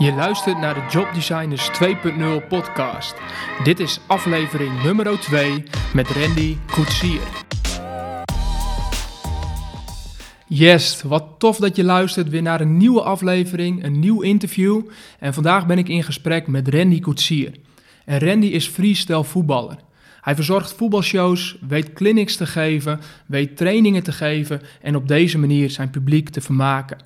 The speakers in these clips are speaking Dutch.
Je luistert naar de Job Designers 2.0 podcast. Dit is aflevering nummer 2 met Randy Koetsier. Yes, wat tof dat je luistert weer naar een nieuwe aflevering, een nieuw interview. En vandaag ben ik in gesprek met Randy Koetsier. En Randy is freestyle voetballer. Hij verzorgt voetbalshows, weet clinics te geven, weet trainingen te geven en op deze manier zijn publiek te vermaken.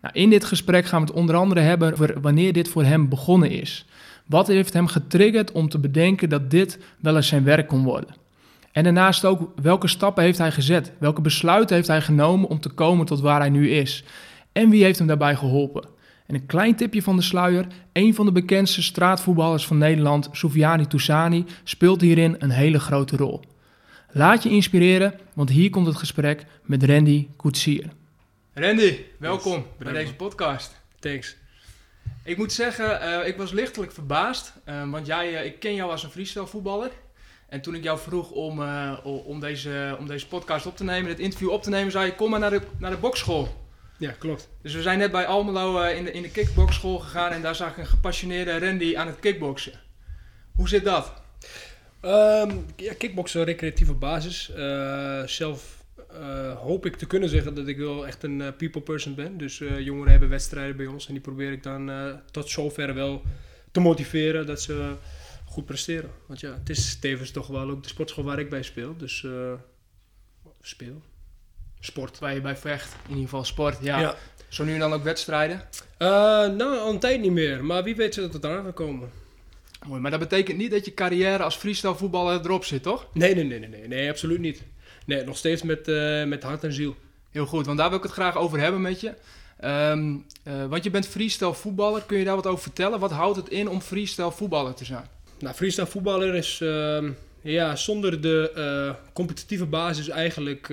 Nou, in dit gesprek gaan we het onder andere hebben over wanneer dit voor hem begonnen is. Wat heeft hem getriggerd om te bedenken dat dit wel eens zijn werk kon worden? En daarnaast ook welke stappen heeft hij gezet? Welke besluiten heeft hij genomen om te komen tot waar hij nu is? En wie heeft hem daarbij geholpen? En een klein tipje van de sluier: een van de bekendste straatvoetballers van Nederland, Soufiane Toussani, speelt hierin een hele grote rol. Laat je inspireren, want hier komt het gesprek met Randy Koetsier. Randy, welkom bij deze podcast. Thanks. Ik moet zeggen, uh, ik was lichtelijk verbaasd, uh, want jij, uh, ik ken jou als een freestyle voetballer. En toen ik jou vroeg om, om, deze, om deze podcast op te nemen, dit interview op te nemen, zei je kom maar naar de, naar de bokschool. Ja, klopt. Dus we zijn net bij Almelo in, de, in de kickboxschool gegaan en daar zag ik een gepassioneerde Randy aan het kickboksen. Hoe zit dat? Um, ja, kickboksen, recreatieve basis. zelf uh, hoop ik te kunnen zeggen dat ik wel echt een uh, people person ben. Dus uh, jongeren hebben wedstrijden bij ons en die probeer ik dan tot zover wel te motiveren dat ze goed presteren. Want ja, het is tevens toch wel ook de sportschool waar ik bij speel. Dus speel. Sport. Waar je bij vecht, in ieder geval sport. Ja. ja. Zo nu en dan ook wedstrijden? nou, al een tijd niet meer. Maar wie weet dat het eraan gaat komen. Mooi, maar dat betekent niet dat je carrière als freestyle voetballer erop zit, toch? Nee, nee, nee, nee, nee, nee absoluut niet. Nee, nog steeds met, uh, met hart en ziel. Heel goed, want daar wil ik het graag over hebben met je. Um, uh, want je bent freestyle voetballer. Kun je daar wat over vertellen? Wat houdt het in om freestyle voetballer te zijn? Nou, freestyle voetballer is uh, ja, zonder de uh, competitieve basis eigenlijk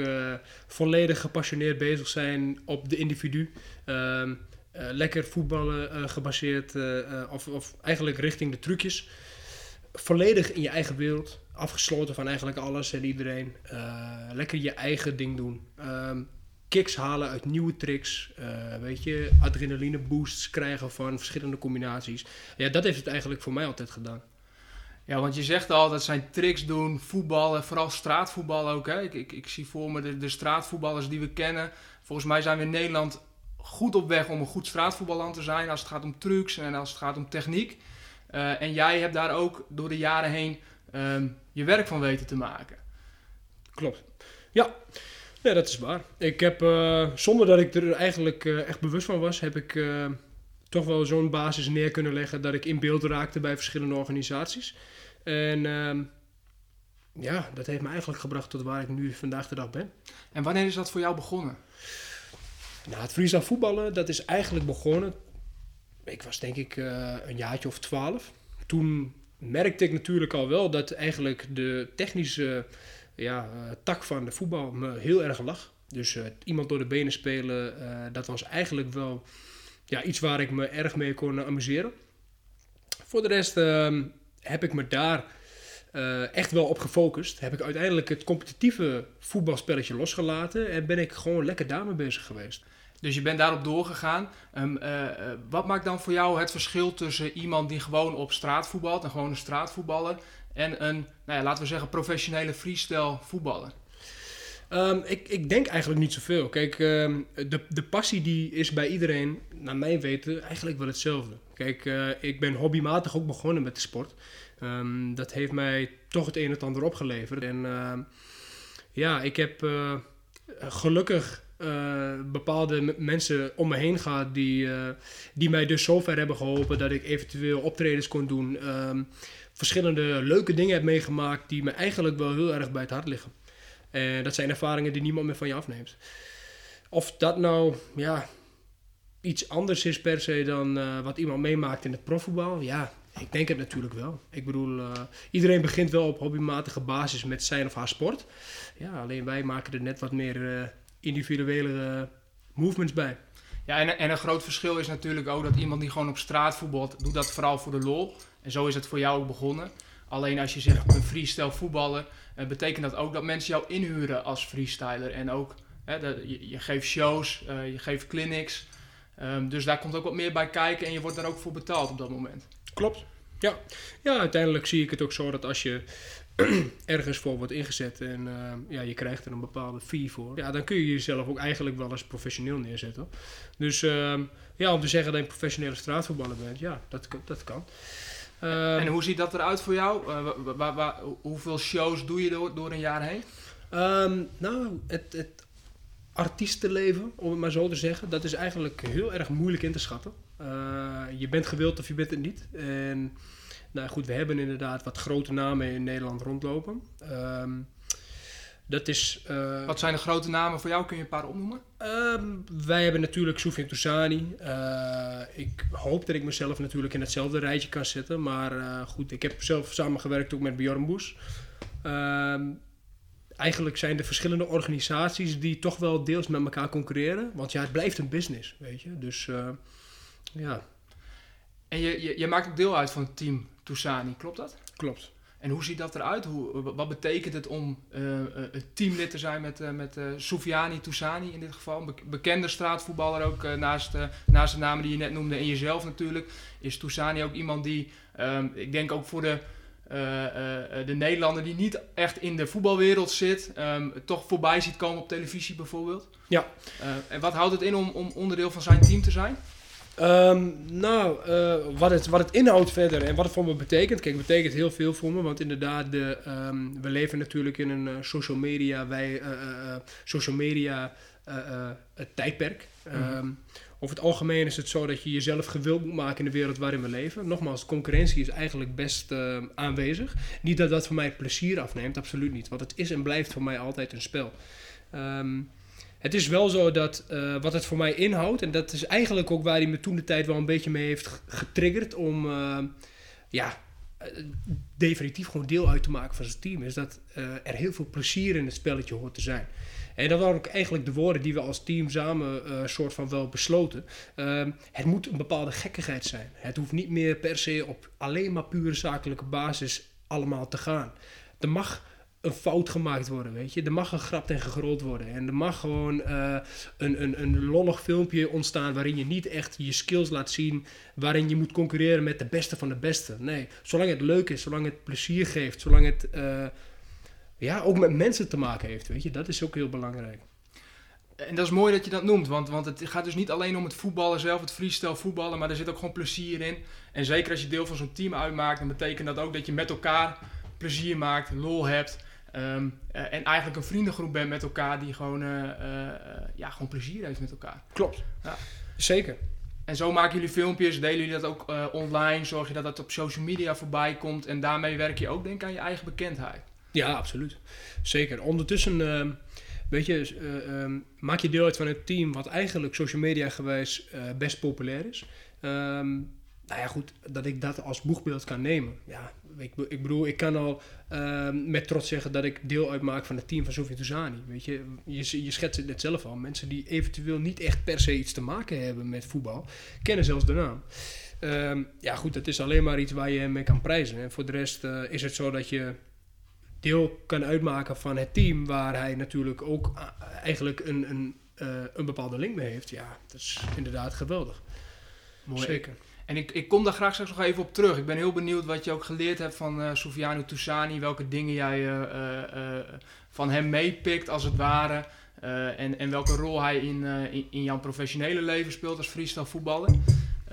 volledig gepassioneerd bezig zijn op de individu. Ehm, lekker voetballen gebaseerd of, of eigenlijk richting de trucjes. Volledig in je eigen wereld afgesloten van eigenlijk alles en iedereen. Uh, lekker je eigen ding doen. Um, kicks halen uit nieuwe tricks. Uh, weet je, adrenaline boosts krijgen van verschillende combinaties. Ja, dat heeft het eigenlijk voor mij altijd gedaan. Ja, want je zegt al, dat zijn tricks doen, voetballen, vooral straatvoetbal ook. Hè? Ik, ik, ik zie voor me de, de straatvoetballers die we kennen. Volgens mij zijn we in Nederland goed op weg om een goed straatvoetballand te zijn als het gaat om trucs en als het gaat om techniek. Uh, en jij hebt daar ook door de jaren heen um, je werk van weten te maken. Klopt. Ja, nee, dat is waar. Ik heb, uh, zonder dat ik er eigenlijk uh, echt bewust van was, heb ik toch wel zo'n basis neer kunnen leggen dat ik in beeld raakte bij verschillende organisaties. En ehm, ja, dat heeft me eigenlijk gebracht tot waar ik nu vandaag de dag ben. En wanneer is dat voor jou begonnen? Nou, het Friese voetballen, dat is eigenlijk begonnen. Ik was denk ik een jaartje of twaalf. Toen merkte ik natuurlijk al wel dat eigenlijk de technische ja, uh, tak van de voetbal me heel erg lag. Dus uh, iemand door de benen spelen, dat was eigenlijk wel ja, iets waar ik me erg mee kon amuseren. Voor de rest ehm, heb ik me daar echt wel op gefocust. Heb ik uiteindelijk het competitieve voetbalspelletje losgelaten en ben ik gewoon lekker daarmee bezig geweest. Dus je bent daarop doorgegaan. Um, uh, wat maakt dan voor jou het verschil tussen iemand die gewoon op straat voetbalt, een gewone straatvoetballer, en een, nou ja, laten we zeggen, professionele freestyle voetballer? Um, ik, ik denk eigenlijk niet zoveel. Kijk, um, de, de passie die is bij iedereen, naar mijn weten, eigenlijk wel hetzelfde. Kijk, uh, ik ben hobbymatig ook begonnen met de sport. Dat heeft mij toch het een en het ander opgeleverd. En ja, ik heb gelukkig uh, bepaalde mensen om me heen gaat die, uh, die mij dus zover hebben geholpen dat ik eventueel optredens kon doen. Um, verschillende leuke dingen heb meegemaakt die me eigenlijk wel heel erg bij het hart liggen. En dat zijn ervaringen die niemand meer van je afneemt. Of dat nou ja, iets anders is per se dan uh, wat iemand meemaakt in het profvoetbal, ja, ik denk het natuurlijk wel. Ik bedoel, iedereen begint wel op hobbymatige basis met zijn of haar sport. Ja, alleen wij maken er net wat meer eh, movements bij. Ja, en, en een groot verschil is natuurlijk ook dat iemand die gewoon op straat voetbalt, doet dat vooral voor de lol. En zo is het voor jou ook begonnen. Alleen als je zegt een freestyle voetballer, uh, betekent dat ook dat mensen jou inhuren als freestyler. En ook, hè, je, je, geeft shows, uh, je geeft clinics. Ehm, dus daar komt ook wat meer bij kijken en je wordt daar ook voor betaald op dat moment. Klopt. Ja. ja, uiteindelijk zie ik het ook zo dat als je ergens voor wordt ingezet en eh, ja, je krijgt er een bepaalde fee voor, ja, dan kun je jezelf ook eigenlijk wel als professioneel neerzetten. Dus ehm, ja, om te zeggen dat je een professionele straatvoetballer bent, ja, dat, dat kan. Ehm, en hoe ziet dat eruit voor jou? Uh, hoeveel shows doe je door, door een jaar heen? Ehm, nou, het, het artiestenleven, om het maar zo te zeggen, dat is eigenlijk heel erg moeilijk in te schatten. Uh, je bent gewild of je bent het niet. En nou goed, we hebben inderdaad wat grote namen in Nederland rondlopen. Um, dat is, uh, wat zijn de grote namen voor jou? Kun je een paar opnoemen? Um, wij hebben natuurlijk Soufiane Toussani. Uh, ik hoop dat ik mezelf natuurlijk in hetzelfde rijtje kan zetten. Maar uh, goed, ik heb zelf samengewerkt ook met Bjorn Boes. Um, eigenlijk zijn er verschillende organisaties die toch wel deels met elkaar concurreren. Want ja, het blijft een business, weet je. Dus ja. En je, je, je maakt ook deel uit van het team Toussani, klopt dat? Klopt. En hoe ziet dat eruit? Hoe, wat betekent het om uh, een teamlid te zijn met, uh, met uh, Soufiani Toussani in dit geval? Be bekende straatvoetballer ook naast, naast de namen die je net noemde en jezelf natuurlijk. Is Toussani ook iemand die, um, ik denk ook voor de, de Nederlander die niet echt in de voetbalwereld zit, um, toch voorbij ziet komen op televisie bijvoorbeeld? Ja. en wat houdt het in om, om onderdeel van zijn team te zijn? Um, nou, uh, wat, het, wat het inhoudt verder en wat het voor me betekent. Kijk, het betekent heel veel voor me, want inderdaad, de, um, we leven natuurlijk in een uh, social media, wij, uh, social media tijdperk. Um, over het algemeen is het zo dat je jezelf gewild moet maken in de wereld waarin we leven. Nogmaals, concurrentie is eigenlijk best aanwezig. Niet dat dat voor mij plezier afneemt, absoluut niet. Want het is en blijft voor mij altijd een spel. Um, het is wel zo dat uh, wat het voor mij inhoudt, en dat is eigenlijk ook waar hij me toen de tijd wel een beetje mee heeft getriggerd om uh, ja, uh, definitief gewoon deel uit te maken van zijn team, is dat er heel veel plezier in het spelletje hoort te zijn. En dat waren ook eigenlijk de woorden die we als team samen soort van wel besloten. Ehm, het moet een bepaalde gekkigheid zijn. Het hoeft niet meer per se op alleen maar pure zakelijke basis allemaal te gaan. Er mag een fout gemaakt worden, weet je. Er mag een grap en gegrold worden. En er mag gewoon uh, een, een, een lollig filmpje ontstaan waarin je niet echt je skills laat zien, waarin je moet concurreren met de beste van de beste. Nee, zolang het leuk is, zolang het plezier geeft, zolang het uh, ja, ook met mensen te maken heeft, weet je. Dat is ook heel belangrijk. En dat is mooi dat je dat noemt, want, want het gaat dus niet alleen om het voetballen zelf, het freestyle voetballen, maar er zit ook gewoon plezier in. En zeker als je deel van zo'n team uitmaakt, dan betekent dat ook dat je met elkaar plezier maakt, lol hebt. Um, uh, en eigenlijk een vriendengroep bent met elkaar die gewoon, uh, uh, ja, gewoon plezier heeft met elkaar. Klopt. Ja. Zeker. En zo maken jullie filmpjes, delen jullie dat ook online, zorg je dat dat op social media voorbij komt en daarmee werk je ook denk ik aan je eigen bekendheid. Ja, absoluut. Zeker. Ondertussen, ehm, weet je, um, maak je deel uit van een team wat eigenlijk social media gewijs best populair is. Nou ja, goed, dat ik dat als boegbeeld kan nemen. Ja, ik, ik bedoel, ik kan al uh, met trots zeggen dat ik deel uitmaak van het team van Sofie Touzani. Weet je, je, je schetst het net zelf al. Mensen die eventueel niet echt per se iets te maken hebben met voetbal, kennen zelfs de naam. Um, ja, goed, dat is alleen maar iets waar je mee kan prijzen. En voor de rest uh, is het zo dat je deel kan uitmaken van het team waar hij natuurlijk ook uh, eigenlijk een, een, uh, een bepaalde link mee heeft. Ja, dat is inderdaad geweldig. Mooi. Zeker. En ik, ik kom daar graag straks nog even op terug. Ik ben heel benieuwd wat je ook geleerd hebt van uh, Soufiane Toussani. Welke dingen jij uh, uh, van hem meepikt, als het ware. en, en welke rol hij in, in, in, jouw professionele leven speelt als freestyle voetballer.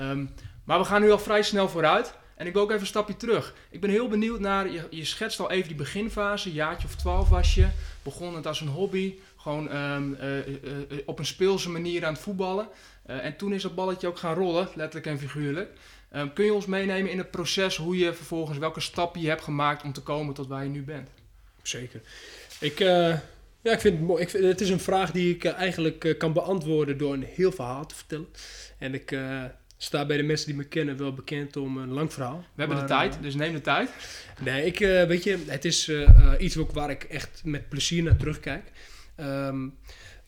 Um, maar we gaan nu al vrij snel vooruit. En ik wil ook even een stapje terug. Ik ben heel benieuwd naar, je, je schetst al even die beginfase. jaartje of twaalf was je. Begon het als een hobby. Gewoon um, op een speelse manier aan het voetballen. Uh, en toen is dat balletje ook gaan rollen, letterlijk en figuurlijk. Um, kun je ons meenemen in het proces hoe je vervolgens, welke stappen je hebt gemaakt om te komen tot waar je nu bent? Zeker. Ik, uh, ja, ik vind het mooi. Ik vind, het is een vraag die ik uh, eigenlijk kan beantwoorden door een heel verhaal te vertellen. En ik sta bij de mensen die me kennen wel bekend om een lang verhaal. We hebben maar, de tijd, dus neem de tijd. Nee, ik, weet je, het is iets ook waar ik echt met plezier naar terugkijk. Um,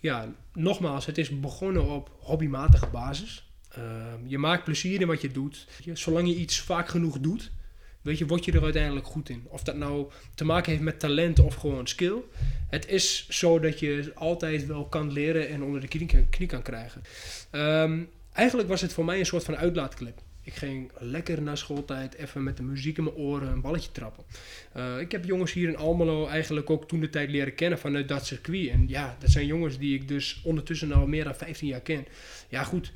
ja, nogmaals, het is begonnen op hobbymatige basis. Uh, je maakt plezier in wat je doet. Zolang je iets vaak genoeg doet, weet je, word je er uiteindelijk goed in. Of dat nou te maken heeft met talent of gewoon skill. Het is zo dat je altijd wel kan leren en onder de knie, kan krijgen. Um, eigenlijk was het voor mij een soort van uitlaatklep. Ik ging lekker na schooltijd even met de muziek in mijn oren een balletje trappen. Uh, ik heb jongens hier in Almelo eigenlijk ook toen de tijd leren kennen vanuit dat circuit. En ja, dat zijn jongens die ik dus ondertussen al meer dan 15 jaar ken. Ja, goed.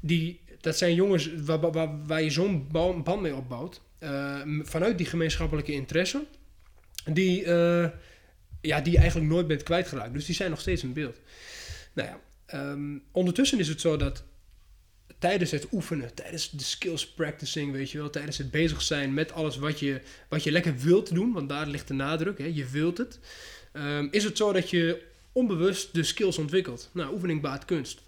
Die, dat zijn jongens waar, waar, waar je zo'n band mee opbouwt. Uh, vanuit die gemeenschappelijke interesse. Die, uh, ja, die je eigenlijk nooit bent kwijtgeraakt. Dus die zijn nog steeds in beeld. Nou ja, um, ondertussen is het zo dat tijdens het oefenen, tijdens de skills practicing, weet je wel, tijdens het bezig zijn met alles wat je, wat je lekker wilt doen, want daar ligt de nadruk, hè, je wilt het, um, is het zo dat je onbewust de skills ontwikkelt. Nou, oefening baat kunst.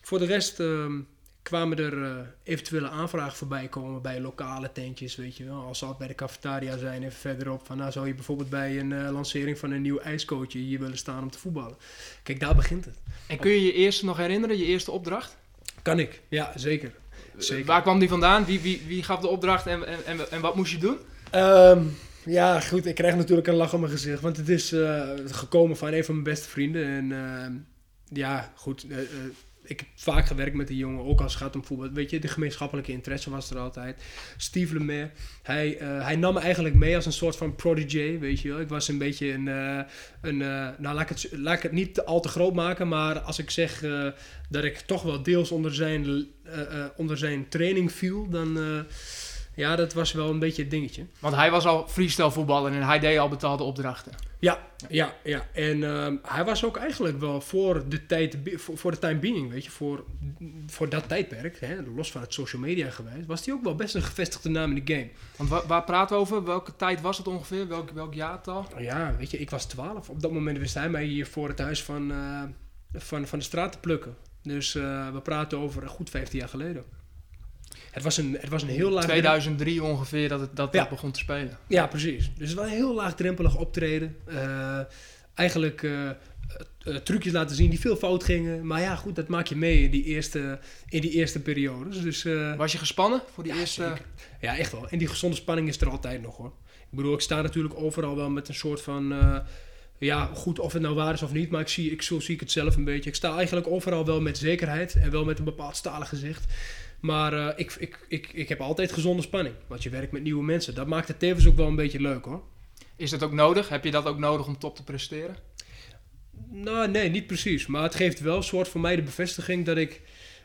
Voor de rest um, kwamen er uh, eventuele aanvragen voorbij komen bij lokale tentjes, weet je wel. Als ze al bij de cafetaria zijn, even verderop. Van, nou, zou je bijvoorbeeld bij een uh, lancering van een nieuw ijscoachje hier willen staan om te voetballen? Kijk, daar begint het. En kun je je eerste nog herinneren, je eerste opdracht? Kan ik, ja, zeker. zeker. Waar kwam die vandaan? Wie, wie, wie gaf de opdracht en, en, en, wat moest je doen? Um, ja, goed, ik krijg natuurlijk een lach op mijn gezicht. Want het is uh, gekomen van een van mijn beste vrienden. En uh, ja, goed, uh, ik heb vaak gewerkt met die jongen, ook als het gaat om voetbal. Weet je, de gemeenschappelijke interesse was er altijd. Steve Lemaire, hij, uh, hij nam me eigenlijk mee als een soort van prodigy, weet je wel. Ik was een beetje een, uh, een uh, nou laat ik, het, laat ik het niet al te groot maken, maar als ik zeg dat ik toch wel deels onder zijn, onder zijn training viel, dan ja, dat was wel een beetje het dingetje. Want hij was al freestyle voetballer en hij deed al betaalde opdrachten. Ja, ja, ja. En uh, hij was ook eigenlijk wel voor de tijd, voor, voor de time being, weet je, voor, voor dat tijdperk, hè, los van het social media geweest, was hij ook wel best een gevestigde naam in de game. Want waar, waar praten we over? Welke tijd was het ongeveer? Welk, welk jaartal? Ja, weet je, ik was 12. Op dat moment wist hij mij hier voor het huis van, uh, van, van de straat te plukken. Dus uh, we praten over goed 15 jaar geleden. Het was een, het was een heel laag... 2003 ongeveer dat het dat, Ja. dat begon te spelen. Ja, precies. Dus het was een heel laagdrempelig optreden. Eh, eigenlijk eh, eh, trucjes laten zien die veel fout gingen. Maar ja, goed, dat maak je mee in die eerste, in die eerste periodes. Dus, Was je gespannen voor die ja, eerste... zeker. Ja, echt wel. En die gezonde spanning is er altijd nog hoor. Ik bedoel, ik sta natuurlijk overal wel met een soort van... ja, goed, of het nou waar is of niet, maar ik zie, ik, zo zie ik het zelf een beetje. Ik sta eigenlijk overal wel met zekerheid en wel met een bepaald stalen gezicht. Maar eh, ik, ik, ik, ik heb altijd gezonde spanning, want je werkt met nieuwe mensen. Dat maakt het tevens ook wel een beetje leuk hoor. Is dat ook nodig? Heb je dat ook nodig om top te presteren? Nou, nee, niet precies. Maar het geeft wel een soort voor mij de bevestiging dat ik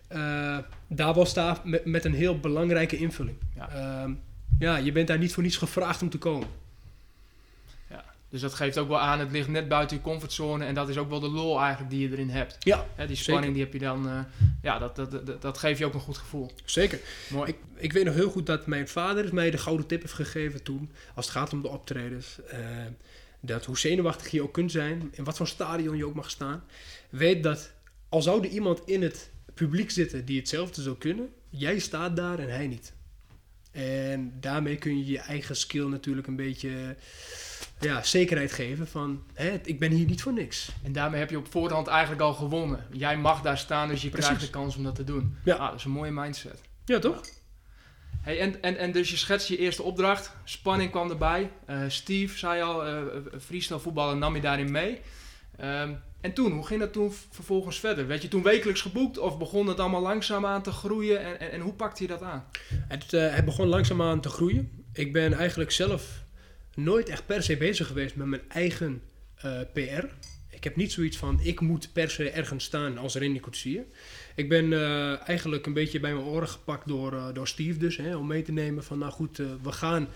eh, daar wel sta met, met een heel belangrijke invulling. Ja. Ehm, ja, je bent daar niet voor niets gevraagd om te komen. Dus dat geeft ook wel aan, het ligt net buiten je comfortzone en dat is ook wel de lol eigenlijk die je erin hebt. Ja, die spanning die heb je dan, eh, ja, dat, dat, dat, dat geeft je ook een goed gevoel. zeker. Mooi. Ik, ik weet nog heel goed dat mijn vader mij de gouden tip heeft gegeven toen, als het gaat om de optredens. eh, dat hoe zenuwachtig je ook kunt zijn, in wat voor stadion je ook mag staan, weet dat al zou er iemand in het publiek zitten die hetzelfde zou kunnen, jij staat daar en hij niet. En daarmee kun je je eigen skill natuurlijk een beetje ja, zekerheid geven van, hè, ik ben hier niet voor niks. En daarmee heb je op voorhand eigenlijk al gewonnen. Jij mag daar staan, dus je Precies. krijgt de kans om dat te doen. Ja. Ah, dat is een mooie mindset. Ja, toch? Hey, en, en, en dus je schetst je eerste opdracht. Spanning kwam erbij. Eh, Steve, zei al, freestyle voetballer nam je daarin mee. Ehm, en toen, hoe ging dat toen vervolgens verder? Werd je toen wekelijks geboekt of begon het allemaal langzaam aan te groeien? En, en, en hoe pakte je dat aan? Het, het begon langzaamaan te groeien. Ik ben eigenlijk zelf nooit echt per se bezig geweest met mijn eigen eh, PR. Ik heb niet zoiets van, ik moet per se ergens staan als Randy Koetsier. Ik ben eh, eigenlijk een beetje bij mijn oren gepakt door, eh, door Steve dus, hè, om mee te nemen van, nou goed, we, gaan,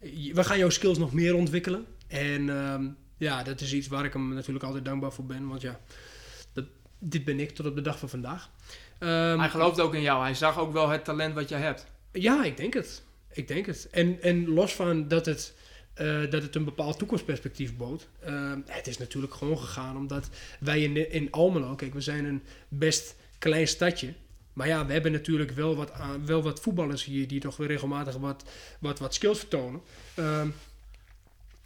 je- we gaan jouw skills nog meer ontwikkelen. En ehm, ja, dat is iets waar ik hem natuurlijk altijd dankbaar voor ben, want ja, dat, dit ben ik tot op de dag van vandaag. Ehm, Hij geloofde ook in jou. Hij zag ook wel het talent wat jij hebt. ja, ik denk het. Ik denk het. En, en los van dat het, eh, dat het een bepaald toekomstperspectief bood. eh, het is natuurlijk gewoon gegaan omdat wij in, in Almelo, kijk, we zijn een best klein stadje. Maar ja, we hebben natuurlijk wel wat, wel wat voetballers hier die toch weer regelmatig wat, wat, wat skills vertonen. Ehm,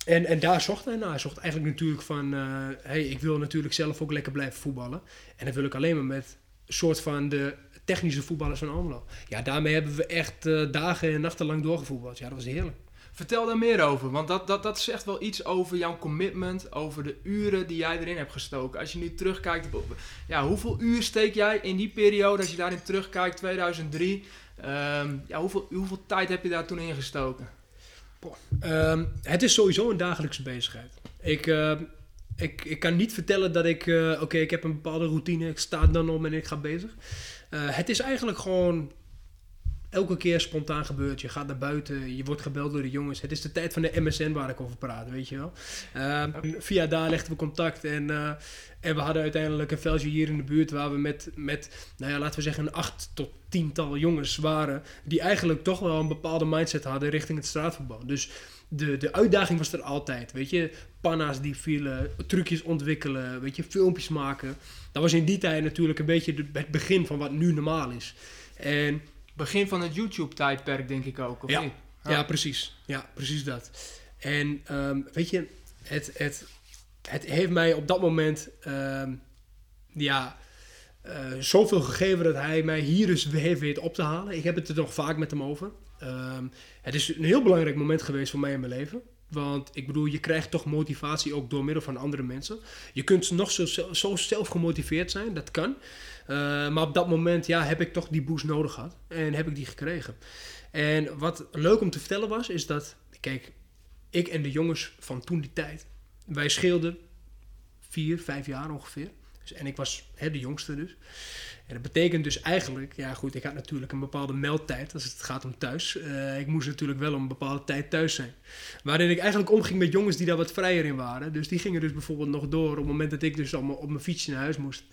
en, en daar zocht hij naar. Hij zocht eigenlijk natuurlijk van, eh, hey, ik wil natuurlijk zelf ook lekker blijven voetballen. En dat wil ik alleen maar met soort van de technische voetballers van Almelo. Ja, daarmee hebben we echt eh, dagen en nachten lang doorgevoetbald. Ja, dat was heerlijk. Vertel daar meer over, want dat, dat, dat zegt wel iets over jouw commitment, over de uren die jij erin hebt gestoken. Als je nu terugkijkt, ja, hoeveel uur steek jij in die periode, als je daarin terugkijkt, 2003, ehm, ja, hoeveel, hoeveel tijd heb je daar toen in gestoken? Um, het is sowieso een dagelijkse bezigheid. Ik, uh, ik, ik kan niet vertellen dat ik, uh, oké, okay, ik heb een bepaalde routine, ik sta dan om en ik ga bezig. Uh, het is eigenlijk gewoon elke keer spontaan gebeurt. Je gaat naar buiten, je wordt gebeld door de jongens. Het is de tijd van de MSN waar ik over praat, weet je wel. Uh, via daar legden we contact en, uh, en we hadden uiteindelijk een veldje hier in de buurt waar we met, met, nou ja, laten we zeggen, een acht tot tiental jongens waren. Die eigenlijk toch wel een bepaalde mindset hadden richting het straatvoetbal. Dus de, de uitdaging was er altijd, weet je. Panna's die vielen, trucjes ontwikkelen, weet je, filmpjes maken. Dat was in die tijd natuurlijk een beetje het begin van wat nu normaal is. En begin van het YouTube-tijdperk, denk ik ook. Of ja. Niet? ja, precies. Ja, precies dat. En um, weet je, het, het, het heeft mij op dat moment um, ja, uh, zoveel gegeven dat hij mij hier dus heeft weten op te halen. Ik heb het er nog vaak met hem over. Um, het is een heel belangrijk moment geweest voor mij in mijn leven. Want ik bedoel, je krijgt toch motivatie ook door middel van andere mensen. Je kunt nog zo, zo zelf gemotiveerd zijn, dat kan. Uh, maar op dat moment ja, heb ik toch die boost nodig gehad. En heb ik die gekregen. En wat leuk om te vertellen was, is dat... Kijk, ik en de jongens van toen die tijd... Wij scheelden vier, vijf jaar ongeveer. Dus, en ik was hè, de jongste dus. En dat betekent dus eigenlijk, ja goed, ik had natuurlijk een bepaalde meldtijd als het gaat om thuis. Uh, ik moest natuurlijk wel om een bepaalde tijd thuis zijn. Waarin ik eigenlijk omging met jongens die daar wat vrijer in waren. Dus die gingen dus bijvoorbeeld nog door op het moment dat ik dus op mijn, op mijn fietsje naar huis moest.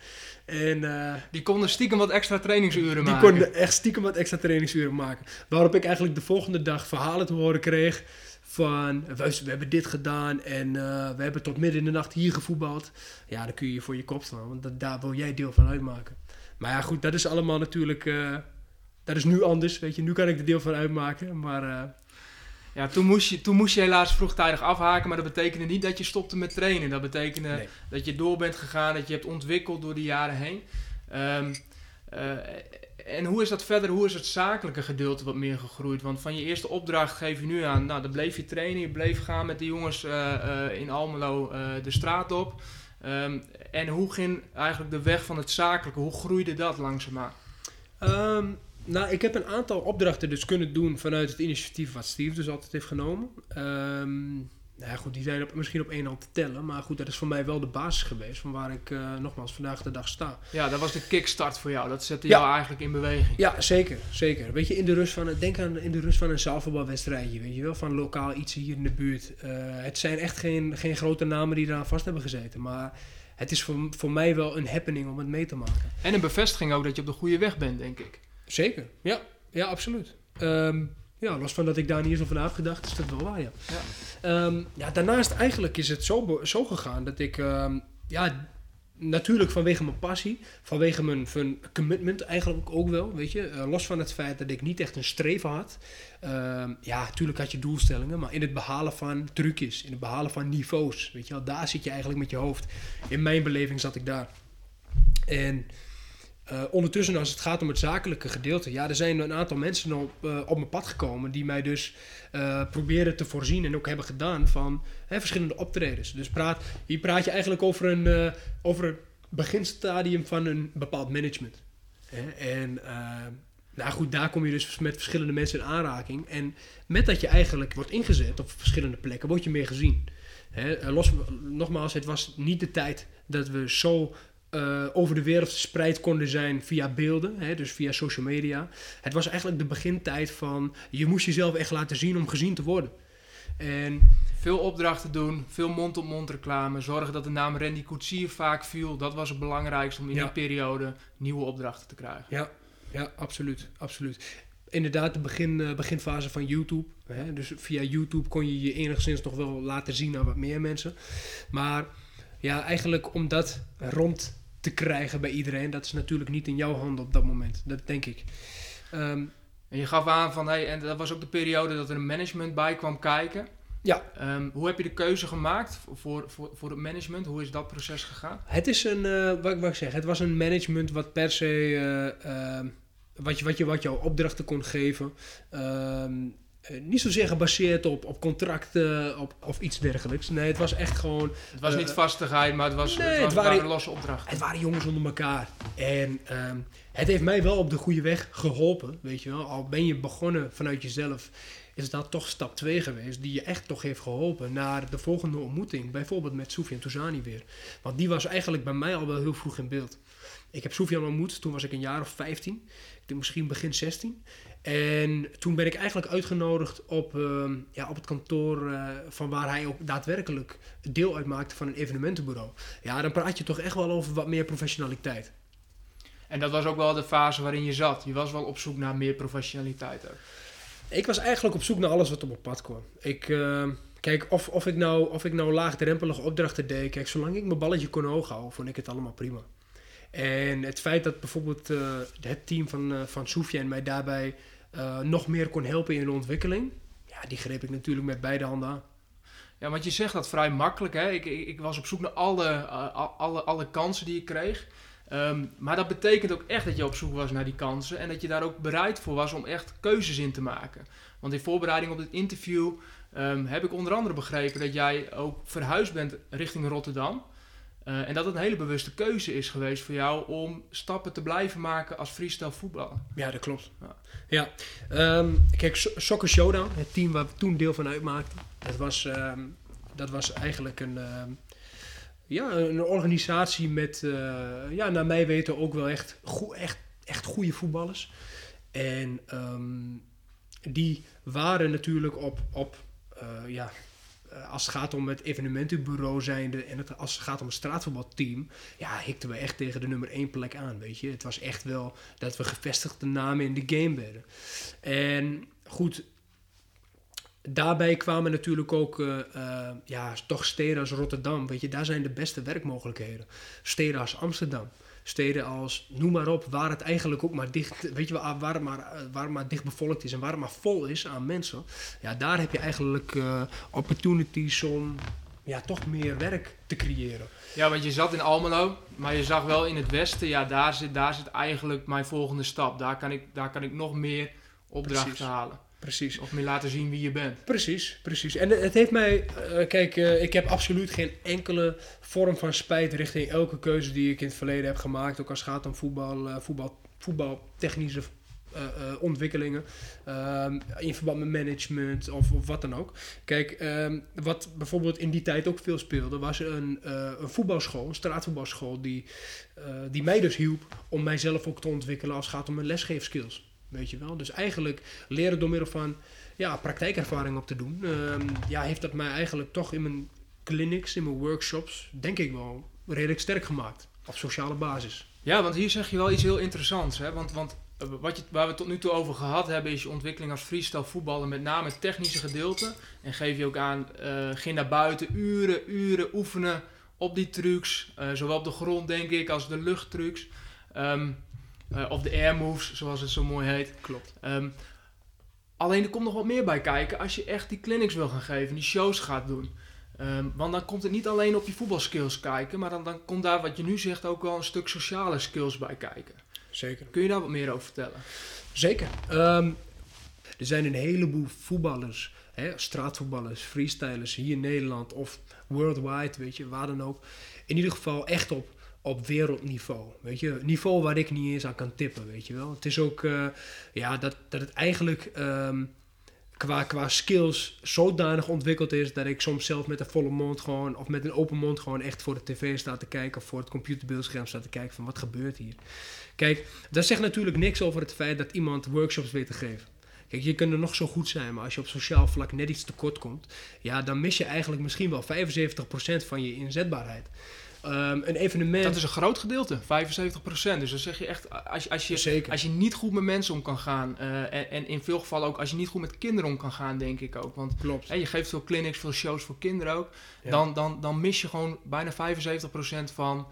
En, uh, die konden stiekem wat extra trainingsuren die maken. Die konden echt stiekem wat extra trainingsuren maken. Waarop ik eigenlijk de volgende dag verhalen te horen kreeg van we, we, hebben dit gedaan en uh, we hebben tot midden in de nacht hier gevoetbald. Ja, dan kun je je voor je kop slaan, want dat, daar wil jij deel van uitmaken. Maar ja, goed, dat is allemaal natuurlijk. Uh, dat is nu anders, weet je. Nu kan ik er deel van uitmaken, maar. Uh, ja, toen moest, je, toen moest je helaas vroegtijdig afhaken, maar dat betekende niet dat je stopte met trainen. Dat betekende nee. dat je door bent gegaan, dat je hebt ontwikkeld door de jaren heen. Um, uh, en hoe is dat verder, hoe is het zakelijke gedeelte wat meer gegroeid? Want van je eerste opdracht geef je nu aan, nou dan bleef je trainen, je bleef gaan met de jongens in Almelo de straat op. Um, en hoe ging eigenlijk de weg van het zakelijke, hoe groeide dat langzaamaan? Um, nou, ik heb een aantal opdrachten dus kunnen doen vanuit het initiatief wat Steve dus altijd heeft genomen. Um, nou ja, goed, die zijn op, misschien op één hand te tellen. Maar goed, dat is voor mij wel de basis geweest van waar ik uh, nogmaals vandaag de dag sta. Ja, dat was de kickstart voor jou. Dat zette jou eigenlijk in beweging. Ja, zeker. Zeker. Weet je, in de rust van, denk aan in de rust van een zaalvoetbalwedstrijdje. Weet je wel, van lokaal iets hier in de buurt. Uh, het zijn echt geen, geen grote namen die eraan vast hebben gezeten. Maar het is voor, voor mij wel een happening om het mee te maken. En een bevestiging ook dat je op de goede weg bent, denk ik. Zeker. Ja, ja absoluut. Um, ja, los van dat ik daar niet eens over na heb gedacht, is dat wel waar, ja. Ja, um, ja daarnaast eigenlijk is het zo, zo gegaan dat ik, um, ja, natuurlijk vanwege mijn passie, vanwege mijn, mijn commitment eigenlijk ook wel, weet je. Uh, los van het feit dat ik niet echt een streven had. Uh, ja, natuurlijk had je doelstellingen, maar in het behalen van trucjes, in het behalen van niveaus, weet je wel. Daar zit je eigenlijk met je hoofd. In mijn beleving zat ik daar. En... Uh, ondertussen, als het gaat om het zakelijke gedeelte, ja, er zijn een aantal mensen op, uh, op mijn pad gekomen die mij dus uh, proberen te voorzien en ook hebben gedaan van hè, verschillende optredens. Dus praat, hier praat je eigenlijk over een, over beginstadium van een bepaald management. Hè? En nou goed, daar kom je dus met verschillende mensen in aanraking. En met dat je eigenlijk wordt ingezet op verschillende plekken, word je meer gezien. Los, nogmaals, het was niet de tijd dat we zo uh, over de wereld verspreid konden zijn via beelden, hè, dus via social media. Het was eigenlijk de begintijd van je moest jezelf echt laten zien om gezien te worden. En veel opdrachten doen, veel mond-op-mond reclame, zorgen dat de naam Randy Koetsier vaak viel. Dat was het belangrijkste om in ja. die periode nieuwe opdrachten te krijgen. Ja, ja absoluut, absoluut. Inderdaad, de begin, uh, beginfase van YouTube. Hè, dus via YouTube kon je je enigszins nog wel laten zien aan wat meer mensen. Maar ja, eigenlijk om dat rond te krijgen bij iedereen, dat is natuurlijk niet in jouw handen op dat moment. Dat denk ik. Um, en je gaf aan van, hey, en dat was ook de periode dat er een management bij kwam kijken. Ja. Um, hoe heb je de keuze gemaakt voor, voor, voor het management? Hoe is dat proces gegaan? Het is een, uh, wat, wat ik zeg, het was een management wat per se, uh, uh, wat, je, wat, je, wat jouw opdrachten kon geven. eh, niet zozeer gebaseerd op, op contracten op, of iets dergelijks. Nee, het was echt gewoon... Het was eh, niet vastigheid, maar het was, nee, het was het waren- losse opdracht. Het waren jongens onder elkaar. En ehm, het heeft mij wel op de goede weg geholpen, weet je wel. Al ben je begonnen vanuit jezelf, is dat toch stap 2 geweest die je echt toch heeft geholpen naar de volgende ontmoeting. Bijvoorbeeld met Soufiane Touzani weer. Want die was eigenlijk bij mij al wel heel vroeg in beeld. Ik heb Soufiane ontmoet, toen was ik een jaar of 15. Ik denk misschien begin 16. En toen ben ik eigenlijk uitgenodigd op, ehm, ja, op het kantoor eh, van waar hij ook daadwerkelijk deel uitmaakte van een evenementenbureau. Ja, dan praat je toch echt wel over wat meer professionaliteit. En dat was ook wel de fase waarin je zat. Je was wel op zoek naar meer professionaliteit ook. Ik was eigenlijk op zoek naar alles wat op mijn pad kwam. Ik, eh, kijk, of, of, ik nou, of ik nou laagdrempelige opdrachten deed, kijk, zolang ik mijn balletje kon hoog houden, vond ik het allemaal prima. En het feit dat bijvoorbeeld eh, het team van, uh, van Soufiane mij daarbij eh, nog meer kon helpen in de ontwikkeling, ja, die greep ik natuurlijk met beide handen aan. Ja, want je zegt dat vrij makkelijk. Hè? Ik, ik, ik was op zoek naar alle, alle, alle kansen die ik kreeg. Um, maar dat betekent ook echt dat je op zoek was naar die kansen. En dat je daar ook bereid voor was om echt keuzes in te maken. Want in voorbereiding op dit interview um, heb ik onder andere begrepen dat jij ook verhuisd bent richting Rotterdam. Uh, en dat het een hele bewuste keuze is geweest voor jou om stappen te blijven maken als freestyle voetballer. Ja, dat klopt. Ja, ja. Um, kijk, Soccer Showdown, het team waar we toen deel van uitmaakten, dat was, um, dat was eigenlijk een, um, ja, een organisatie met, uh, ja, naar mij weten ook wel echt, go echt, echt goede voetballers. En die waren natuurlijk op, op uh, ja, als het gaat om het evenementenbureau zijnde en als het gaat om het straatvoetbalteam, ja, hikten we echt tegen de nummer één plek aan, weet je. Het was echt wel dat we gevestigde namen in de game werden. En goed, daarbij kwamen natuurlijk ook, uh, ja, toch steden Rotterdam, weet je, daar zijn de beste werkmogelijkheden. Steden Amsterdam. Steden als, noem maar op, waar het eigenlijk ook maar dicht, weet je, waar, waar, het maar, waar maar dicht bevolkt is en waar het maar vol is aan mensen. Ja, daar heb je eigenlijk uh, opportunities om ja, toch meer werk te creëren. Ja, want je zat in Almelo, maar je zag wel in het westen, ja, daar zit, daar zit eigenlijk mijn volgende stap. Daar kan ik, daar kan ik nog meer opdrachten Precies. halen. Precies. Of meer laten zien wie je bent. Precies, precies. En het heeft mij, uh, kijk, uh, ik heb absoluut geen enkele vorm van spijt richting elke keuze die ik in het verleden heb gemaakt. Ook als het gaat om voetbal, uh, voetbal, voetbaltechnische ontwikkelingen. Um, in verband met management of, of wat dan ook. Kijk, um, wat bijvoorbeeld in die tijd ook veel speelde, was een, een voetbalschool, een straatvoetbalschool, die, die mij dus hielp om mijzelf ook te ontwikkelen als het gaat om mijn lesgeefskills. Weet je wel? Dus eigenlijk leren door middel van ja, praktijkervaring op te doen. Um, ja, heeft dat mij eigenlijk toch in mijn clinics, in mijn workshops, denk ik wel, redelijk sterk gemaakt. Op sociale basis. Ja, want hier zeg je wel iets heel interessants. Hè? Want, want wat je, waar we tot nu toe over gehad hebben, is je ontwikkeling als freestyle voetballer. Met name het technische gedeelte. En geef je ook aan, uh, ging naar buiten, uren, uren oefenen op die trucs. Uh, zowel op de grond, denk ik, als de luchttrucs. Um, uh, of de air moves, zoals het zo mooi heet. Klopt. Um, alleen er komt nog wat meer bij kijken als je echt die clinics wil gaan geven, die shows gaat doen. Um, want dan komt het niet alleen op je voetbalskills kijken, maar dan, dan komt daar wat je nu zegt ook wel een stuk sociale skills bij kijken. Zeker. Kun je daar wat meer over vertellen? Zeker. Um, er zijn een heleboel voetballers, hè, straatvoetballers, freestylers hier in Nederland of worldwide, weet je, waar dan ook. In ieder geval echt op op wereldniveau. Weet je, niveau waar ik niet eens aan kan tippen, weet je wel. Het is ook, uh, ja, dat, dat het eigenlijk um, qua, qua skills zodanig ontwikkeld is dat ik soms zelf met een volle mond gewoon, of met een open mond gewoon echt voor de tv sta te kijken of voor het computerbeeldscherm sta te kijken van wat gebeurt hier. Kijk, dat zegt natuurlijk niks over het feit dat iemand workshops weet te geven. Kijk, je kunt er nog zo goed zijn, maar als je op sociaal vlak net iets tekort komt, ja, dan mis je eigenlijk misschien wel 75% van je inzetbaarheid. Um, een evenement. Dat is een groot gedeelte, 75%. Dus dan zeg je echt, als, als, je, Zeker. als je niet goed met mensen om kan gaan, uh, en, en, in veel gevallen ook als je niet goed met kinderen om kan gaan, denk ik ook. Want Klopt. Hè, je geeft veel clinics, veel shows voor kinderen ook. Ja. Dan, dan, dan mis je gewoon bijna 75% van,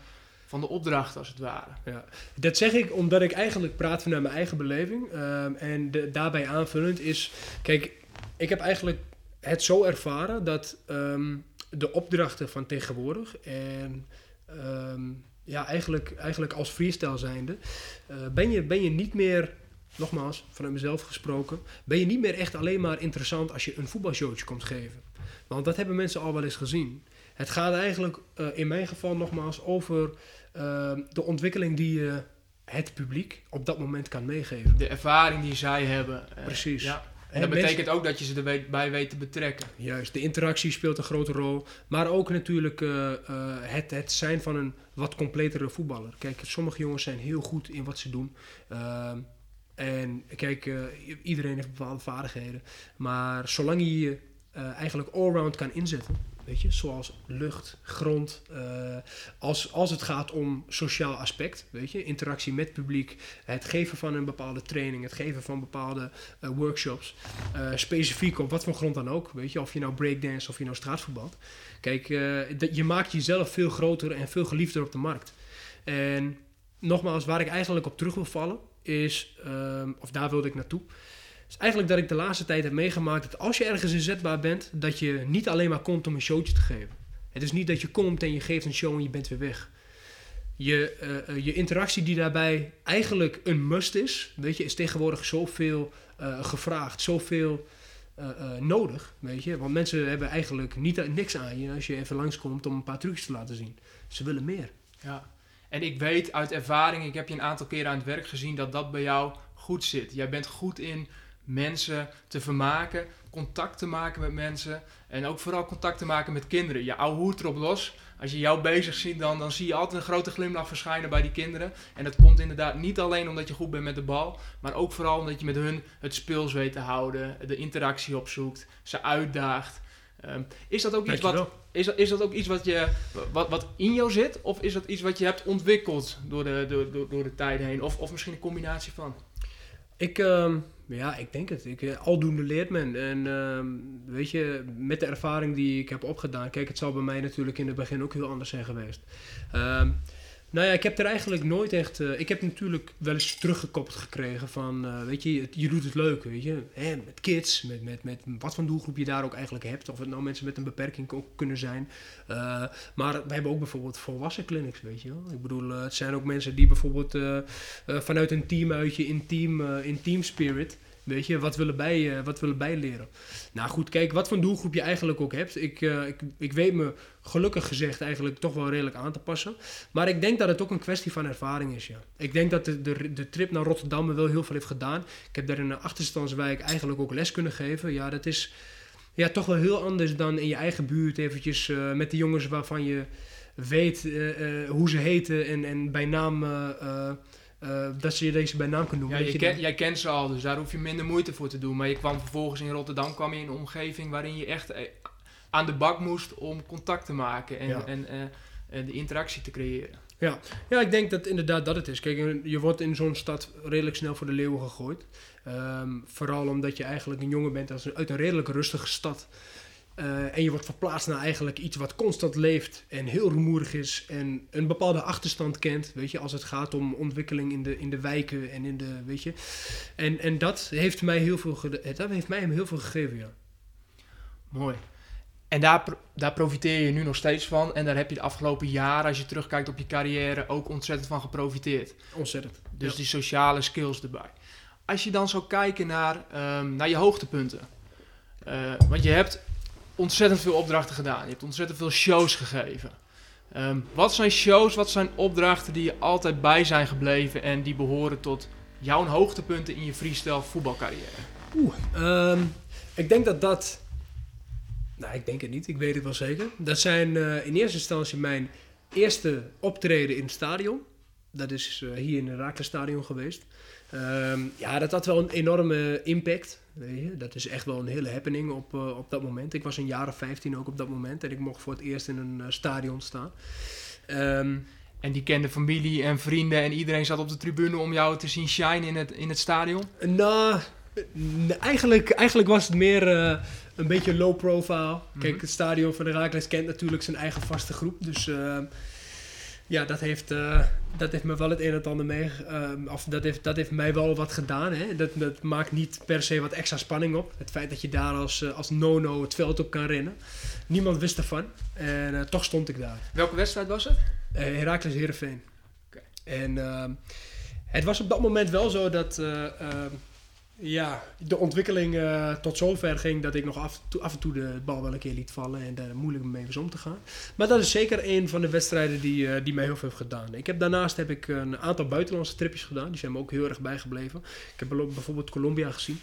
van de opdracht, als het ware. Ja. Dat zeg ik omdat ik eigenlijk praat vanuit mijn eigen beleving. Um, en de, daarbij aanvullend is, kijk, ik heb eigenlijk het zo ervaren dat um, de opdrachten van tegenwoordig en um, ja, eigenlijk, eigenlijk als freestyle zijnde, uh, ben, je, ben je niet meer nogmaals, vanuit mezelf gesproken, ben je niet meer echt alleen maar interessant als je een voetbalshowtje komt geven. Want dat hebben mensen al wel eens gezien. Het gaat eigenlijk uh, in mijn geval nogmaals over uh, de ontwikkeling die je het publiek op dat moment kan meegeven. De ervaring die zij hebben. Precies. Ja. En dat betekent ook dat je ze erbij weet te betrekken. Juist, de interactie speelt een grote rol. Maar ook natuurlijk uh, uh, het, het zijn van een wat completere voetballer. Kijk, sommige jongens zijn heel goed in wat ze doen. Uh, en kijk, iedereen heeft bepaalde vaardigheden. Maar zolang je je eigenlijk allround kan inzetten, Weet je, zoals lucht, grond. Uh, als, als het gaat om sociaal aspect, weet je, interactie met publiek, het geven van een bepaalde training, het geven van bepaalde uh, workshops, uh, specifiek op wat voor grond dan ook, weet je, of je nou breakdance of je nou straatvoetbalt. Kijk, je maakt jezelf veel groter en veel geliefder op de markt. En nogmaals, waar ik eigenlijk op terug wil vallen, is, um, of daar wilde ik naartoe, is eigenlijk dat ik de laatste tijd heb meegemaakt dat als je ergens inzetbaar bent, dat je niet alleen maar komt om een showtje te geven. Het is niet dat je komt en je geeft een show en je bent weer weg. Je, uh, je interactie die daarbij eigenlijk een must is, weet je, is tegenwoordig zoveel uh, gevraagd, zoveel uh, nodig, weet je. Want mensen hebben eigenlijk niet, niks aan je als je even langskomt om een paar trucjes te laten zien. Ze willen meer. Ja, en ik weet uit ervaring, ik heb je een aantal keren aan het werk gezien, dat dat bij jou goed zit. Jij bent goed in mensen te vermaken, contact te maken met mensen en ook vooral contact te maken met kinderen. Je ouwe hoed erop los. Als je jou bezig ziet, dan, dan zie je altijd een grote glimlach verschijnen bij die kinderen. En dat komt inderdaad niet alleen omdat je goed bent met de bal, maar ook vooral omdat je met hun het speels weet te houden, de interactie opzoekt, ze uitdaagt. Um, is dat ook iets wat, is dat, is dat ook iets wat, je, wat, wat in jou zit? Of is dat iets wat je hebt ontwikkeld door de, door, door, door de tijd heen? Of, of misschien een combinatie van? Ik, um, ja, ik denk het. Ik, eh, aldoende leert men. En uh, weet je, met de ervaring die ik heb opgedaan, kijk, het zal bij mij natuurlijk in het begin ook heel anders zijn geweest. Uh, nou ja, ik heb er eigenlijk nooit echt. Uh, ik heb natuurlijk wel eens teruggekoppeld gekregen van. Uh, weet je, je doet het leuk, weet je. Hè, met kids, met, met, met wat voor doelgroep je daar ook eigenlijk hebt. Of het nou mensen met een beperking ook kunnen zijn. Uh, maar we hebben ook bijvoorbeeld volwassen clinics, weet je wel. Ik bedoel, het zijn ook mensen die bijvoorbeeld vanuit een team uit je in team, in team spirit. Weet je, wat willen bij, uh, wat willen bijleren? Nou goed, kijk, wat voor doelgroep je eigenlijk ook hebt. Ik, uh, ik, ik weet me gelukkig gezegd eigenlijk toch wel redelijk aan te passen. Maar ik denk dat het ook een kwestie van ervaring is, ja. Ik denk dat de, de, de trip naar Rotterdam me wel heel veel heeft gedaan. Ik heb daar in een achterstandswijk eigenlijk ook les kunnen geven. Ja, dat is ja, toch wel heel anders dan in je eigen buurt eventjes uh, met de jongens waarvan je weet hoe ze heten en, en bij naam uh, dat je deze bij naam kan noemen. Ja, je ken, jij kent ze al, dus daar hoef je minder moeite voor te doen. Maar je kwam vervolgens in Rotterdam kwam je in een omgeving waarin je echt eh, aan de bak moest om contact te maken en, en, uh, en de interactie te creëren. Ja. ja, ik denk dat inderdaad dat het is. Kijk, je wordt in zo'n stad redelijk snel voor de leeuwen gegooid. Um, vooral omdat je eigenlijk een jongen bent uit een redelijk rustige stad. Uh, en je wordt verplaatst naar eigenlijk iets wat constant leeft en heel rumoerig is en een bepaalde achterstand kent, weet je, als het gaat om ontwikkeling in de, in de wijken en in de, weet je. En, en dat heeft mij heel veel, dat heeft mij heel veel gegeven, ja. Mooi. En daar, daar profiteer je nu nog steeds van. En daar heb je de afgelopen jaren, als je terugkijkt op je carrière, ook ontzettend van geprofiteerd. Ontzettend. Dus ja. die sociale skills erbij. Als je dan zou kijken naar, um, naar je hoogtepunten. Uh, want je hebt ontzettend veel opdrachten gedaan. Je hebt ontzettend veel shows gegeven. Um, wat zijn shows, wat zijn opdrachten die je altijd bij zijn gebleven en die behoren tot jouw hoogtepunten in je freestyle voetbalcarrière? Oeh, um, ik denk dat dat. Nou, ik denk het niet, ik weet het wel zeker. Dat zijn uh, in eerste instantie mijn eerste optreden in het stadion. Dat is uh, hier in het Raakles geweest. Um, ja, dat had wel een enorme impact. Weet je? Dat is echt wel een hele happening op, uh, op dat moment. Ik was een jaar of 15 ook op dat moment en ik mocht voor het eerst in een uh, stadion staan. Um, en die kende familie en vrienden en iedereen zat op de tribune om jou te zien shine in het, in het stadion? Nou, eigenlijk, eigenlijk was het meer uh, een beetje low profile. Mm -hmm. Kijk, het stadion van de Raakles kent natuurlijk zijn eigen vaste groep. Dus ja, dat heeft, uh, dat heeft me wel het een en het ander mee. Uh, of dat heeft, dat heeft mij wel wat gedaan. Hè? Dat, dat maakt niet per se wat extra spanning op. Het feit dat je daar als, uh, als nono het veld op kan rennen. Niemand wist ervan. En toch stond ik daar. Welke wedstrijd was het? Herakles Heerenveen. Okay. En ehm, Het was op dat moment wel zo dat eh, ehm, ja, de ontwikkeling eh, tot zover ging dat ik nog af, toe- af en toe de bal wel een keer liet vallen en daar moeilijk mee was om te gaan. Maar dat is zeker een van de wedstrijden die, eh, die mij heel veel heeft gedaan. Ik heb, daarnaast heb ik een aantal buitenlandse tripjes gedaan, die zijn me ook heel erg bijgebleven. Ik heb bijvoorbeeld Colombia gezien.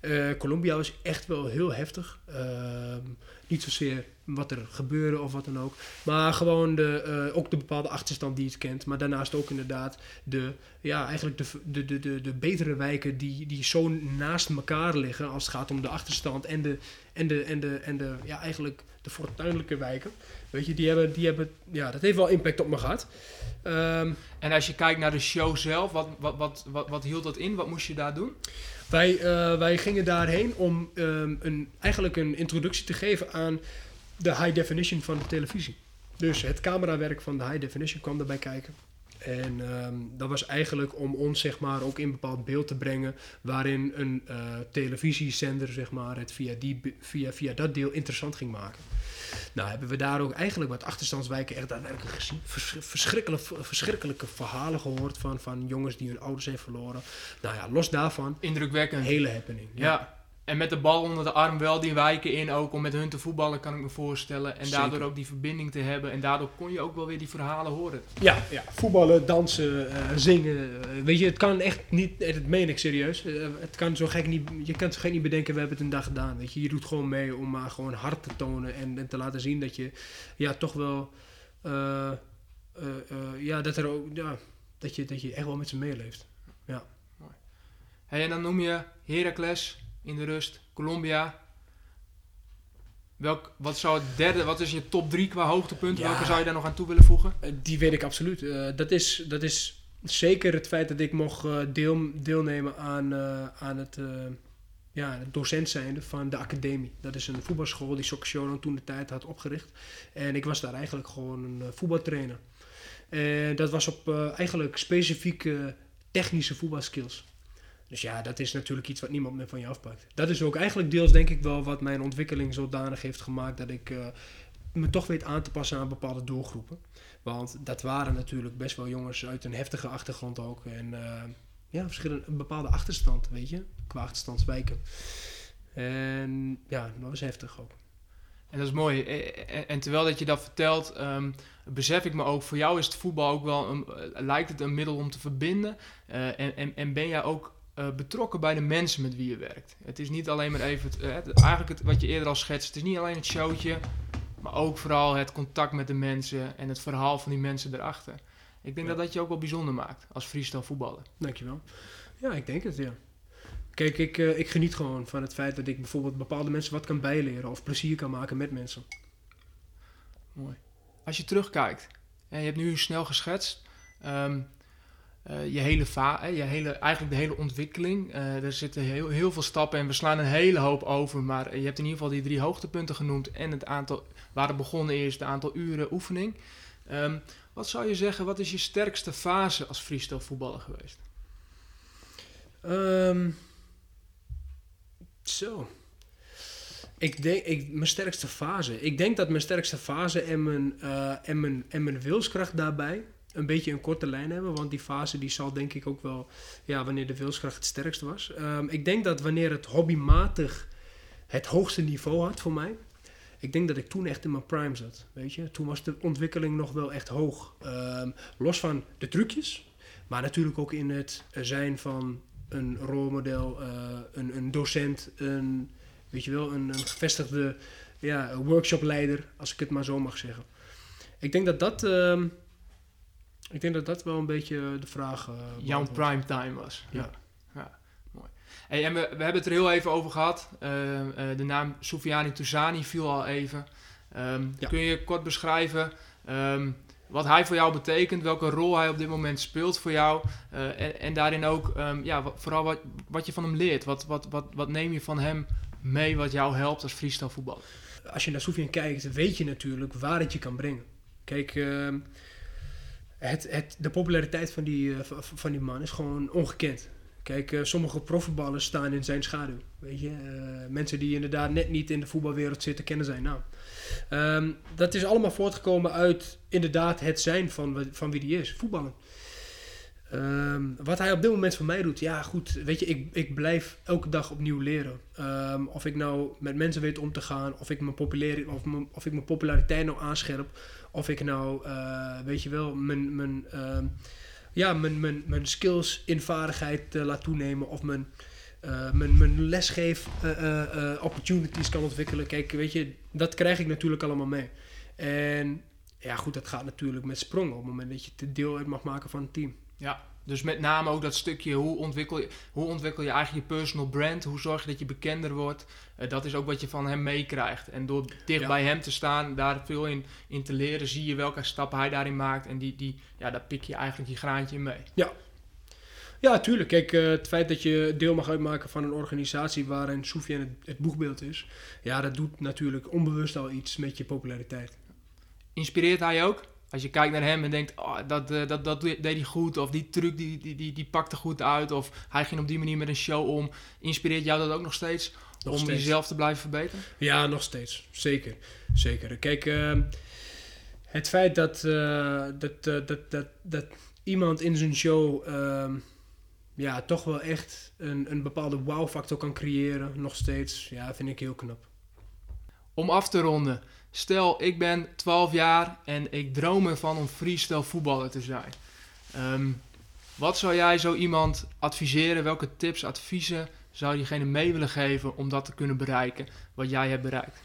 Eh, Colombia was echt wel heel heftig. Ehm, niet zozeer wat er gebeurde of wat dan ook. Maar gewoon de, eh, ook de bepaalde achterstand die je kent. Maar daarnaast ook inderdaad de, ja, eigenlijk de, de, de, de, de betere wijken die, die zo naast elkaar liggen als het gaat om de achterstand en de, en de, en de, en de ja, eigenlijk de fortuinlijke wijken. Weet je, die hebben, die hebben, ja, dat heeft wel impact op me gehad. Ehm, En als je kijkt naar de show zelf, wat, wat, wat, wat, wat hield dat in? Wat moest je daar doen? Wij, eh, wij gingen daarheen om ehm, een, eigenlijk een introductie te geven aan de high definition van de televisie. Dus het camerawerk van de high definition kwam daarbij kijken. En ehm, dat was eigenlijk om ons zeg maar, ook in een bepaald beeld te brengen waarin een eh, televisiezender zeg maar, het via, die, via, via dat deel interessant ging maken. Nou hebben we daar ook eigenlijk wat achterstandswijken echt daadwerkelijk gezien. Vers- verschrikkelijk, verschrikkelijke verhalen gehoord van, van jongens die hun ouders hebben verloren. Nou ja, los daarvan, Indrukwekkend. een hele happening. Ja. En met de bal onder de arm wel die wijken in ook om met hun te voetballen, kan ik me voorstellen. En Zeker. daardoor ook die verbinding te hebben. En daardoor kon je ook wel weer die verhalen horen. Ja, ja. voetballen, dansen, eh, zingen. eh, weet je, het kan echt niet, eh, dat meen ik serieus. Het kan zo gek niet, je kan zo gek niet bedenken, we hebben het een dag gedaan. Weet je, je doet gewoon mee om maar gewoon hard te tonen en, en te laten zien dat je ja, toch wel, ja, dat er ook, ja, dat je, dat je echt wel met ze meeleeft. Hey, en dan noem je Heracles in de rust, Colombia. Welk, wat zou het derde, wat is je top drie qua hoogtepunten? Ja. Welke zou je daar nog aan toe willen voegen? Eh, die weet ik absoluut. Eh, dat, is, dat is zeker het feit dat ik mocht eh, deel, deelnemen aan, aan het, ja, het docent zijnde van de academie. Dat is een voetbalschool die Soccer toen de tijd had opgericht. En ik was daar eigenlijk gewoon een voetbaltrainer. En dat was op eigenlijk specifieke technische voetbalskills. Dus ja, dat is natuurlijk iets wat niemand meer van je afpakt. Dat is ook eigenlijk deels denk ik wel wat mijn ontwikkeling zodanig heeft gemaakt dat ik eh, me toch weet aan te passen aan bepaalde doelgroepen. Want dat waren natuurlijk best wel jongens uit een heftige achtergrond ook. En eh, ja, verschillende, een bepaalde achterstand, weet je, qua achterstandswijken. En ja, dat was heftig ook. En dat is mooi. Eh, En, en terwijl dat je dat vertelt, ehm, besef ik me ook, voor jou is het voetbal ook wel, een, lijkt het een middel om te verbinden. Eh, en, en ben jij ook eh, betrokken bij de mensen met wie je werkt. Het is niet alleen maar even, het, eh, het- eigenlijk het, wat je eerder al schetst, het is niet alleen het showtje, maar ook vooral het contact met de mensen en het verhaal van die mensen erachter. Ik denk Ja. dat dat je ook wel bijzonder maakt als freestyle voetballer. Dankjewel. Ja, ik denk het, ja. Kijk, ik, eh, ik geniet gewoon van het feit dat ik bijvoorbeeld bepaalde mensen wat kan bijleren of plezier kan maken met mensen. Mooi. Als je terugkijkt, en je hebt nu snel geschetst, ehm, eh, je hele va eh, je hele, eigenlijk de hele ontwikkeling. eh, er zitten heel, heel veel stappen en we slaan een hele hoop over. Maar eh, je hebt in ieder geval die drie hoogtepunten genoemd en het aantal waar het begonnen is, het aantal uren oefening. Ehm, wat zou je zeggen, wat is je sterkste fase als freestyle voetballer geweest? Ehm, zo. Ik denk, ik, mijn sterkste fase. Ik denk dat mijn sterkste fase en mijn, eh, en, mijn, en mijn wilskracht daarbij een beetje een korte lijn hebben. Want die fase die zal denk ik ook wel, ja, wanneer de wilskracht het sterkst was. Ehm, ik denk dat wanneer het hobbymatig het hoogste niveau had voor mij. Ik denk dat ik toen echt in mijn prime zat. Weet je? Toen was de ontwikkeling nog wel echt hoog. Ehm, los van de trucjes. Maar natuurlijk ook in het zijn van een rolmodel, eh, een, een docent, een, weet je wel, een, gevestigde ja, workshopleider, als ik het maar zo mag zeggen. Ik denk dat dat, ehm, ik denk dat, dat wel een beetje de vraag uh, Jouw prime time was. Ja. ja mooi. Hey, en we, we hebben het er heel even over gehad. Eh, eh, de naam Soufiane Touzani viel al even. Ehm, Ja. Kun je kort beschrijven ehm, wat hij voor jou betekent, welke rol hij op dit moment speelt voor jou. eh, en, en daarin ook ehm, ja, wat- vooral wat, wat je van hem leert. Wat, wat, wat, wat neem je van hem mee wat jou helpt als freestyle voetballer? als je naar Sofian kijkt, weet je natuurlijk waar het je kan brengen. Kijk, het, het, de populariteit van die, eh, van die man is gewoon ongekend. Kijk, eh, sommige profvoetballers staan in zijn schaduw. Weet je? Eh, mensen die inderdaad net niet in de voetbalwereld zitten, kennen zijn naam. Ehm, dat is allemaal voortgekomen uit inderdaad het zijn van, van wie die is, voetballen. Ehm, wat hij op dit moment voor mij doet, ja goed, weet je, ik, ik blijf elke dag opnieuw leren. Ehm, of ik nou met mensen weet om te gaan, of ik mijn, of of ik mijn populariteit nou aanscherp, of ik nou, eh, weet je wel, mijn, mijn, ehm, ja, mijn, mijn, mijn skills in vaardigheid eh, laat toenemen, of mijn, uh, mijn, mijn lesgeef opportunities kan ontwikkelen. Kijk, weet je, dat krijg ik natuurlijk allemaal mee. En ja, goed, dat gaat natuurlijk met sprongen op het moment dat je deel uit mag maken van een team. Ja, dus met name ook dat stukje hoe ontwikkel je, hoe ontwikkel je eigenlijk je personal brand, hoe zorg je dat je bekender wordt. Uh, dat is ook wat je van hem meekrijgt. En door dicht bij hem te staan, daar veel in, in te leren, zie je welke stappen hij daarin maakt. En die, die, ja, daar pik je eigenlijk je graantje in mee. Ja, ja, tuurlijk. Kijk, uh, het feit dat je deel mag uitmaken van een organisatie waarin Soufiane het, het boegbeeld is, ja, dat doet natuurlijk onbewust al iets met je populariteit. Inspireert hij ook? Als je kijkt naar hem en denkt, oh, dat, uh, dat, dat deed hij goed, of die truc die, die, die, die pakte goed uit, of hij ging op die manier met een show om. Inspireert jou dat ook nog steeds nog om steeds. jezelf te blijven verbeteren? Ja, nog steeds. Zeker. Zeker. Kijk, uh, het feit dat, uh, dat, dat, dat, dat iemand in zijn show ehm, ja, toch wel echt een, een bepaalde wow-factor kan creëren, nog steeds, ja, vind ik heel knap. Om af te ronden. Stel, ik ben 12 jaar en ik droom ervan om freestyle voetballer te zijn. Um, wat zou jij zo iemand adviseren? Welke tips, adviezen zou diegene mee willen geven om dat te kunnen bereiken wat jij hebt bereikt?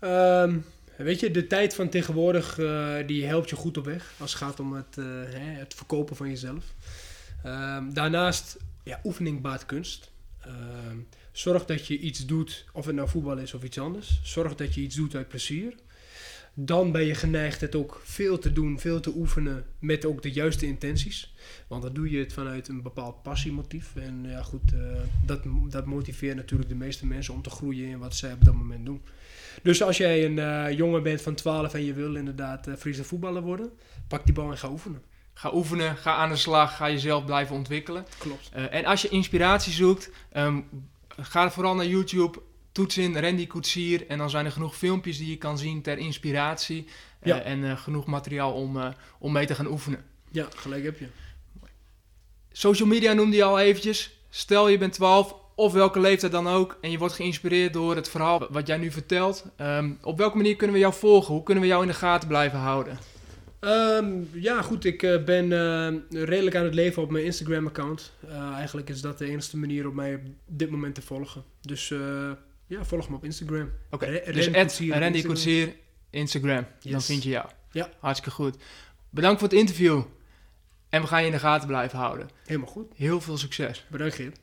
Um, weet je, de tijd van tegenwoordig uh, die helpt je goed op weg als het gaat om het, uh, hè, het verkopen van jezelf. Um, daarnaast, ja, oefening baat kunst. Zorg dat je iets doet, of het nou voetbal is of iets anders. Zorg dat je iets doet uit plezier. Dan ben je geneigd het ook veel te doen, veel te oefenen met ook de juiste intenties. Want dan doe je het vanuit een bepaald passiemotief. En ja, goed, uh, dat, dat motiveert natuurlijk de meeste mensen om te groeien in wat zij op dat moment doen. Dus als jij een uh, jongen bent van 12 en je wil inderdaad uh, freestyle voetballer worden, pak die bal en ga oefenen. Ga oefenen, ga aan de slag, ga jezelf blijven ontwikkelen. Klopt. en als je inspiratie zoekt, um, ga vooral naar YouTube, toets in Randy Koetsier en dan zijn er genoeg filmpjes die je kan zien ter inspiratie ja. uh, en uh, genoeg materiaal om, uh, om mee te gaan oefenen. Ja, gelijk heb je. Social media noemde je al eventjes. Stel je bent 12 of welke leeftijd dan ook en je wordt geïnspireerd door het verhaal wat jij nu vertelt. Um, op welke manier kunnen we jou volgen? Hoe kunnen we jou in de gaten blijven houden? Um, ja, goed. Ik uh, ben uh, redelijk aan het leven op mijn Instagram-account. Uh, eigenlijk is dat de enige manier om mij op dit moment te volgen. Dus ja, volg me op Instagram. Oké, okay. dus Randy Koetsier, Instagram. Yes. Dan vind je jou. Ja. Hartstikke goed. Bedankt voor het interview. En we gaan je in de gaten blijven houden. Helemaal goed. Heel veel succes. Bedankt, Geert.